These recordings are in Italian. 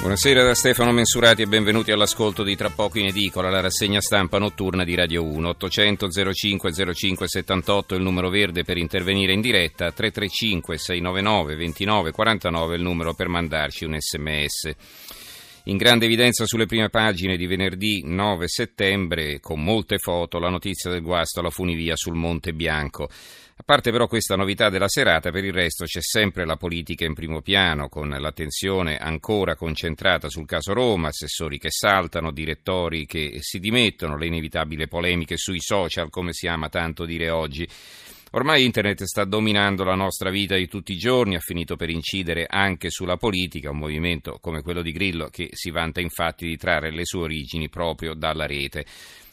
Buonasera da Stefano Mensurati e benvenuti all'ascolto di Tra poco in edicola, la rassegna stampa notturna di Radio 1. 800 05 05 78 il numero verde per intervenire in diretta, 335 699 29 49 il numero per mandarci un sms. In grande evidenza sulle prime pagine di venerdì 9 settembre, con molte foto, la notizia del guasto alla funivia sul Monte Bianco. A parte però questa novità della serata, per il resto c'è sempre la politica in primo piano, con l'attenzione ancora concentrata sul caso Roma, assessori che saltano, direttori che si dimettono, le inevitabili polemiche sui social, come si ama tanto dire oggi. Ormai Internet sta dominando la nostra vita di tutti i giorni, ha finito per incidere anche sulla politica, un movimento come quello di Grillo che si vanta infatti di trarre le sue origini proprio dalla rete.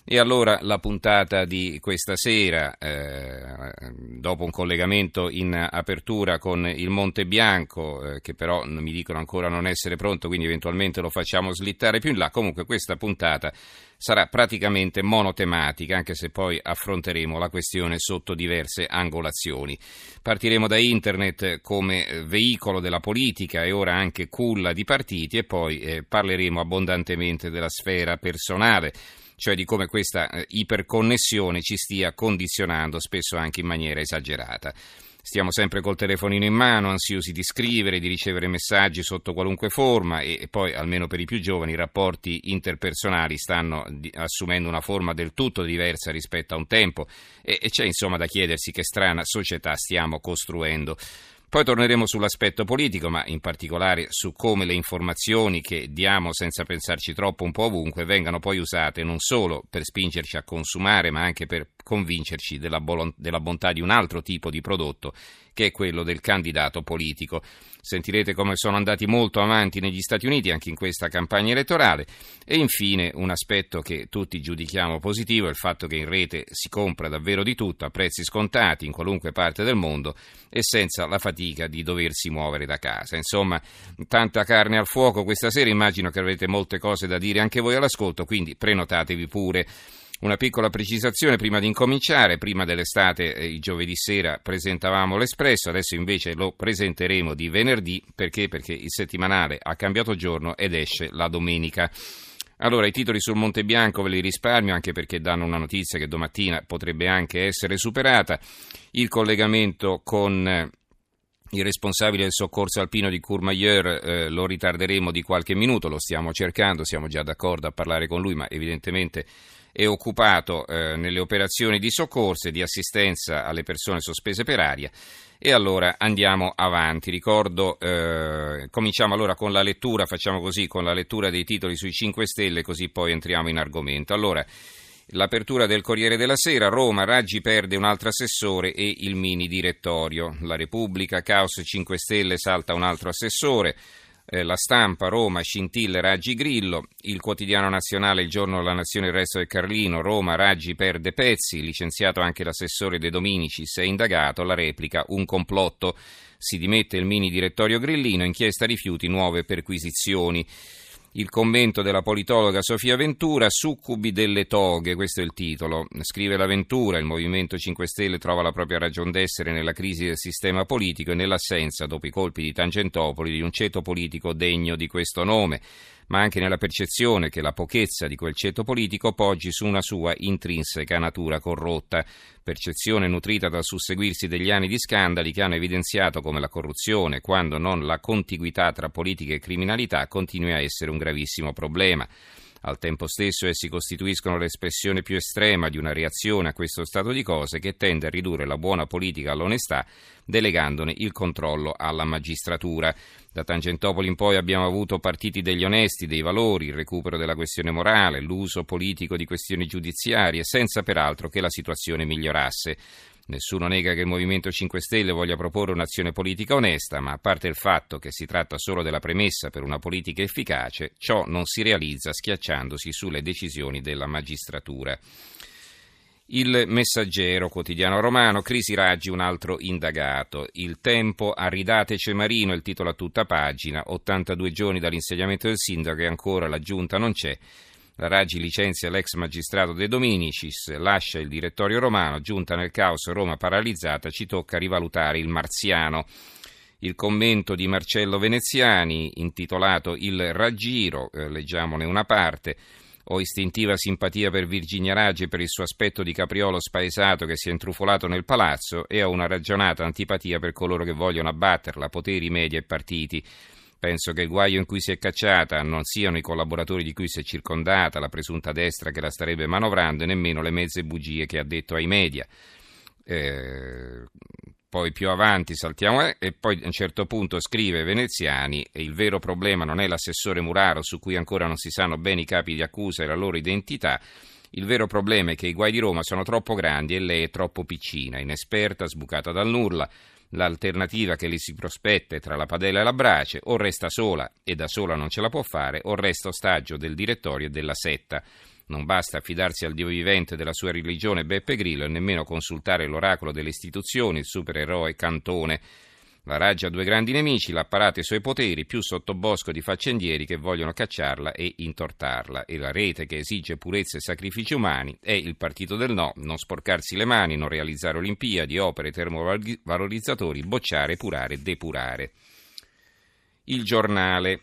E allora la puntata di questa sera, eh, dopo un collegamento in apertura con il Monte Bianco, eh, che però mi dicono ancora non essere pronto, quindi eventualmente lo facciamo slittare più in là, comunque questa puntata sarà praticamente monotematica, anche se poi affronteremo la questione sotto diverse angolazioni. Partiremo da Internet come veicolo della politica e ora anche culla di partiti e poi eh, parleremo abbondantemente della sfera personale cioè di come questa eh, iperconnessione ci stia condizionando spesso anche in maniera esagerata. Stiamo sempre col telefonino in mano, ansiosi di scrivere, di ricevere messaggi sotto qualunque forma e poi, almeno per i più giovani, i rapporti interpersonali stanno assumendo una forma del tutto diversa rispetto a un tempo e c'è insomma da chiedersi che strana società stiamo costruendo. Poi torneremo sull'aspetto politico, ma in particolare su come le informazioni che diamo senza pensarci troppo un po' ovunque vengano poi usate non solo per spingerci a consumare, ma anche per convincerci della, della bontà di un altro tipo di prodotto che è quello del candidato politico. Sentirete come sono andati molto avanti negli Stati Uniti anche in questa campagna elettorale e infine un aspetto che tutti giudichiamo positivo è il fatto che in rete si compra davvero di tutto a prezzi scontati in qualunque parte del mondo e senza la fatica di doversi muovere da casa. Insomma, tanta carne al fuoco questa sera, immagino che avrete molte cose da dire anche voi all'ascolto, quindi prenotatevi pure. Una piccola precisazione prima di incominciare, prima dell'estate eh, il giovedì sera presentavamo l'Espresso, adesso invece lo presenteremo di venerdì perché? perché il settimanale ha cambiato giorno ed esce la domenica. Allora, i titoli sul Monte Bianco ve li risparmio anche perché danno una notizia che domattina potrebbe anche essere superata. Il collegamento con eh, il responsabile del soccorso alpino di Courmayeur eh, lo ritarderemo di qualche minuto, lo stiamo cercando, siamo già d'accordo a parlare con lui, ma evidentemente è occupato eh, nelle operazioni di soccorso e di assistenza alle persone sospese per aria. E allora andiamo avanti. Ricordo, eh, cominciamo allora con la lettura, facciamo così, con la lettura dei titoli sui 5 Stelle, così poi entriamo in argomento. Allora, L'apertura del Corriere della Sera, Roma, Raggi perde un altro assessore e il mini direttorio. La Repubblica, Caos 5 Stelle, salta un altro assessore eh, La Stampa, Roma, Scintille, Raggi Grillo, il quotidiano nazionale, il giorno della nazione, il resto del Carlino, Roma, Raggi perde pezzi, licenziato anche l'assessore De Dominici, se è indagato, la replica, un complotto, si dimette il mini direttorio Grillino, inchiesta rifiuti, nuove perquisizioni il commento della politologa Sofia Ventura, Succubi delle toghe, questo è il titolo. Scrive la Ventura, il Movimento 5 Stelle trova la propria ragion d'essere nella crisi del sistema politico e nell'assenza, dopo i colpi di Tangentopoli, di un ceto politico degno di questo nome ma anche nella percezione che la pochezza di quel ceto politico poggi su una sua intrinseca natura corrotta, percezione nutrita dal susseguirsi degli anni di scandali che hanno evidenziato come la corruzione, quando non la contiguità tra politica e criminalità, continui a essere un gravissimo problema. Al tempo stesso essi costituiscono l'espressione più estrema di una reazione a questo stato di cose che tende a ridurre la buona politica all'onestà, delegandone il controllo alla magistratura. Da Tangentopoli in poi abbiamo avuto partiti degli onesti, dei valori, il recupero della questione morale, l'uso politico di questioni giudiziarie, senza peraltro che la situazione migliorasse. Nessuno nega che il Movimento 5 Stelle voglia proporre un'azione politica onesta, ma a parte il fatto che si tratta solo della premessa per una politica efficace, ciò non si realizza schiacciandosi sulle decisioni della magistratura. Il Messaggero, quotidiano romano, crisi Raggi, un altro indagato. Il tempo a ridate Cemarino, il titolo a tutta pagina, 82 giorni dall'insediamento del sindaco e ancora la giunta non c'è. La Raggi licenzia l'ex magistrato De Dominicis, lascia il direttorio romano, giunta nel caos Roma paralizzata, ci tocca rivalutare il marziano. Il commento di Marcello Veneziani, intitolato Il raggiro, eh, leggiamone una parte. Ho istintiva simpatia per Virginia Raggi e per il suo aspetto di capriolo spaesato che si è intrufolato nel palazzo e ho una ragionata antipatia per coloro che vogliono abbatterla, poteri, media e partiti. Penso che il guaio in cui si è cacciata non siano i collaboratori di cui si è circondata, la presunta destra che la starebbe manovrando e nemmeno le mezze bugie che ha detto ai media. Eh, poi più avanti saltiamo eh, e poi a un certo punto scrive Veneziani e il vero problema non è l'assessore Muraro su cui ancora non si sanno bene i capi di accusa e la loro identità, il vero problema è che i guai di Roma sono troppo grandi e lei è troppo piccina, inesperta, sbucata dal nulla, L'alternativa che le si prospetta è tra la padella e la brace, o resta sola e da sola non ce la può fare, o resta ostaggio del direttorio e della setta. Non basta affidarsi al Dio vivente della sua religione Beppe Grillo e nemmeno consultare l'oracolo delle istituzioni, il supereroe Cantone. La Raggia ha due grandi nemici, l'apparato e i suoi poteri, più sottobosco di faccendieri che vogliono cacciarla e intortarla. E la rete che esige purezza e sacrifici umani è il partito del no, non sporcarsi le mani, non realizzare Olimpiadi, opere, termovalorizzatori, bocciare, epurare, depurare. Il giornale.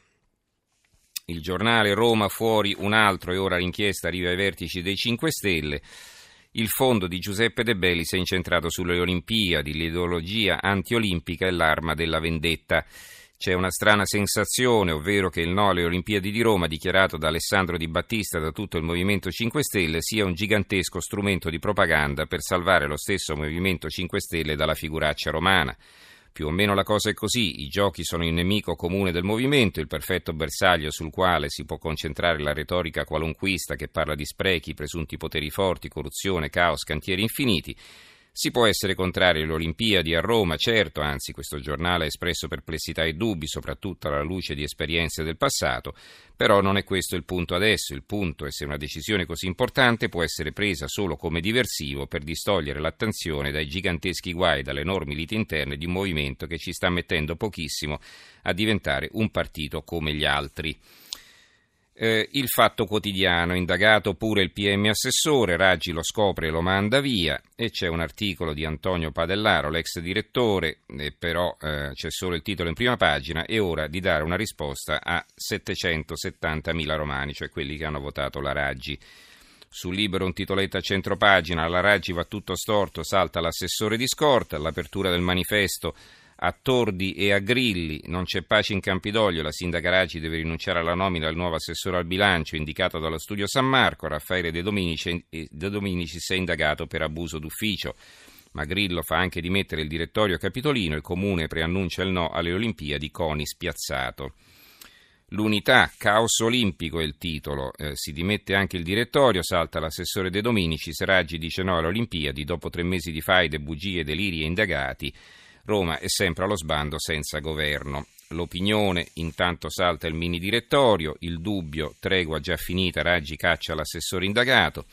Il giornale Roma fuori un altro e ora l'inchiesta arriva ai vertici dei 5 Stelle. Il fondo di Giuseppe De Belli si è incentrato sulle Olimpiadi, l'ideologia antiolimpica e l'arma della vendetta. C'è una strana sensazione, ovvero che il no alle Olimpiadi di Roma, dichiarato da Alessandro Di Battista e da tutto il Movimento 5 Stelle, sia un gigantesco strumento di propaganda per salvare lo stesso Movimento 5 Stelle dalla figuraccia romana. Più o meno la cosa è così, i giochi sono il nemico comune del movimento, il perfetto bersaglio sul quale si può concentrare la retorica qualunquista che parla di sprechi, presunti poteri forti, corruzione, caos, cantieri infiniti. Si può essere contrari alle Olimpiadi a Roma, certo, anzi questo giornale ha espresso perplessità e dubbi, soprattutto alla luce di esperienze del passato, però non è questo il punto adesso, il punto è se una decisione così importante può essere presa solo come diversivo per distogliere l'attenzione dai giganteschi guai, dalle enormi liti interne di un movimento che ci sta mettendo pochissimo a diventare un partito come gli altri. Eh, il fatto quotidiano, indagato pure il PM assessore, Raggi lo scopre e lo manda via e c'è un articolo di Antonio Padellaro, l'ex direttore, eh, però eh, c'è solo il titolo in prima pagina, è ora di dare una risposta a 770.000 romani, cioè quelli che hanno votato la Raggi. Sul libero un titoletto a centropagina, la Raggi va tutto storto, salta l'assessore di scorta, all'apertura del manifesto a Tordi e a Grilli. Non c'è pace in Campidoglio. La sindaca Raggi deve rinunciare alla nomina del nuovo assessore al bilancio indicato dallo studio San Marco. Raffaele De Dominici, De Dominici si è indagato per abuso d'ufficio. Ma Grillo fa anche dimettere il direttorio capitolino. Il comune preannuncia il no alle Olimpiadi. Coni spiazzato. L'unità, caos olimpico è il titolo, eh, si dimette anche il direttorio, salta l'assessore De Dominici, Seraggi dice no alle Olimpiadi, dopo tre mesi di faide, bugie, deliri e indagati, Roma è sempre allo sbando senza governo. L'opinione, intanto salta il mini direttorio, il dubbio, tregua già finita, Raggi caccia l'assessore indagato,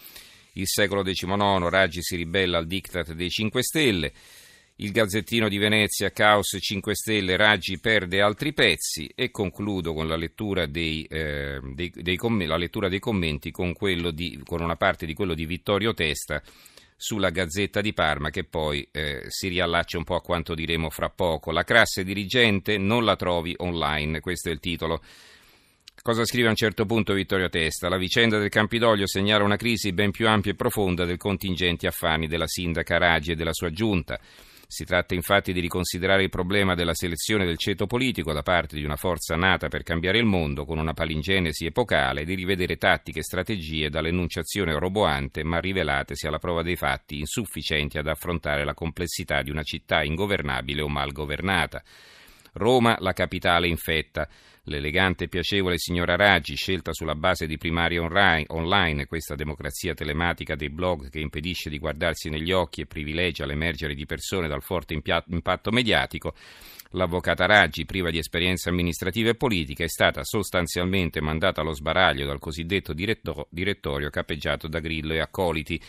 il secolo XIX, Raggi si ribella al diktat dei 5 Stelle, il Gazzettino di Venezia, Caos 5 Stelle, Raggi perde altri pezzi. E concludo con la lettura dei, eh, dei, dei, la lettura dei commenti con, di, con una parte di quello di Vittorio Testa sulla Gazzetta di Parma che poi eh, si riallaccia un po' a quanto diremo fra poco. La classe dirigente non la trovi online, questo è il titolo. Cosa scrive a un certo punto Vittorio Testa? La vicenda del Campidoglio segnala una crisi ben più ampia e profonda del contingente affani della sindaca Raggi e della sua giunta. Si tratta infatti di riconsiderare il problema della selezione del ceto politico da parte di una forza nata per cambiare il mondo con una palingenesi epocale, di rivedere tattiche e strategie dall'enunciazione roboante ma rivelatesi alla prova dei fatti insufficienti ad affrontare la complessità di una città ingovernabile o mal governata. Roma, la capitale infetta. L'elegante e piacevole signora Raggi, scelta sulla base di primaria online, questa democrazia telematica dei blog che impedisce di guardarsi negli occhi e privilegia l'emergere di persone dal forte impatto mediatico, L'avvocata Raggi, priva di esperienza amministrativa e politica, è stata sostanzialmente mandata allo sbaraglio dal cosiddetto direttorio capeggiato da Grillo e accoliti.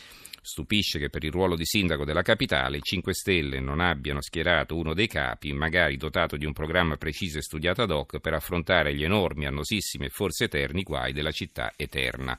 Stupisce che per il ruolo di sindaco della capitale i 5 Stelle non abbiano schierato uno dei capi, magari dotato di un programma preciso e studiato ad hoc per affrontare gli enormi, annosissimi e forse eterni guai della città eterna.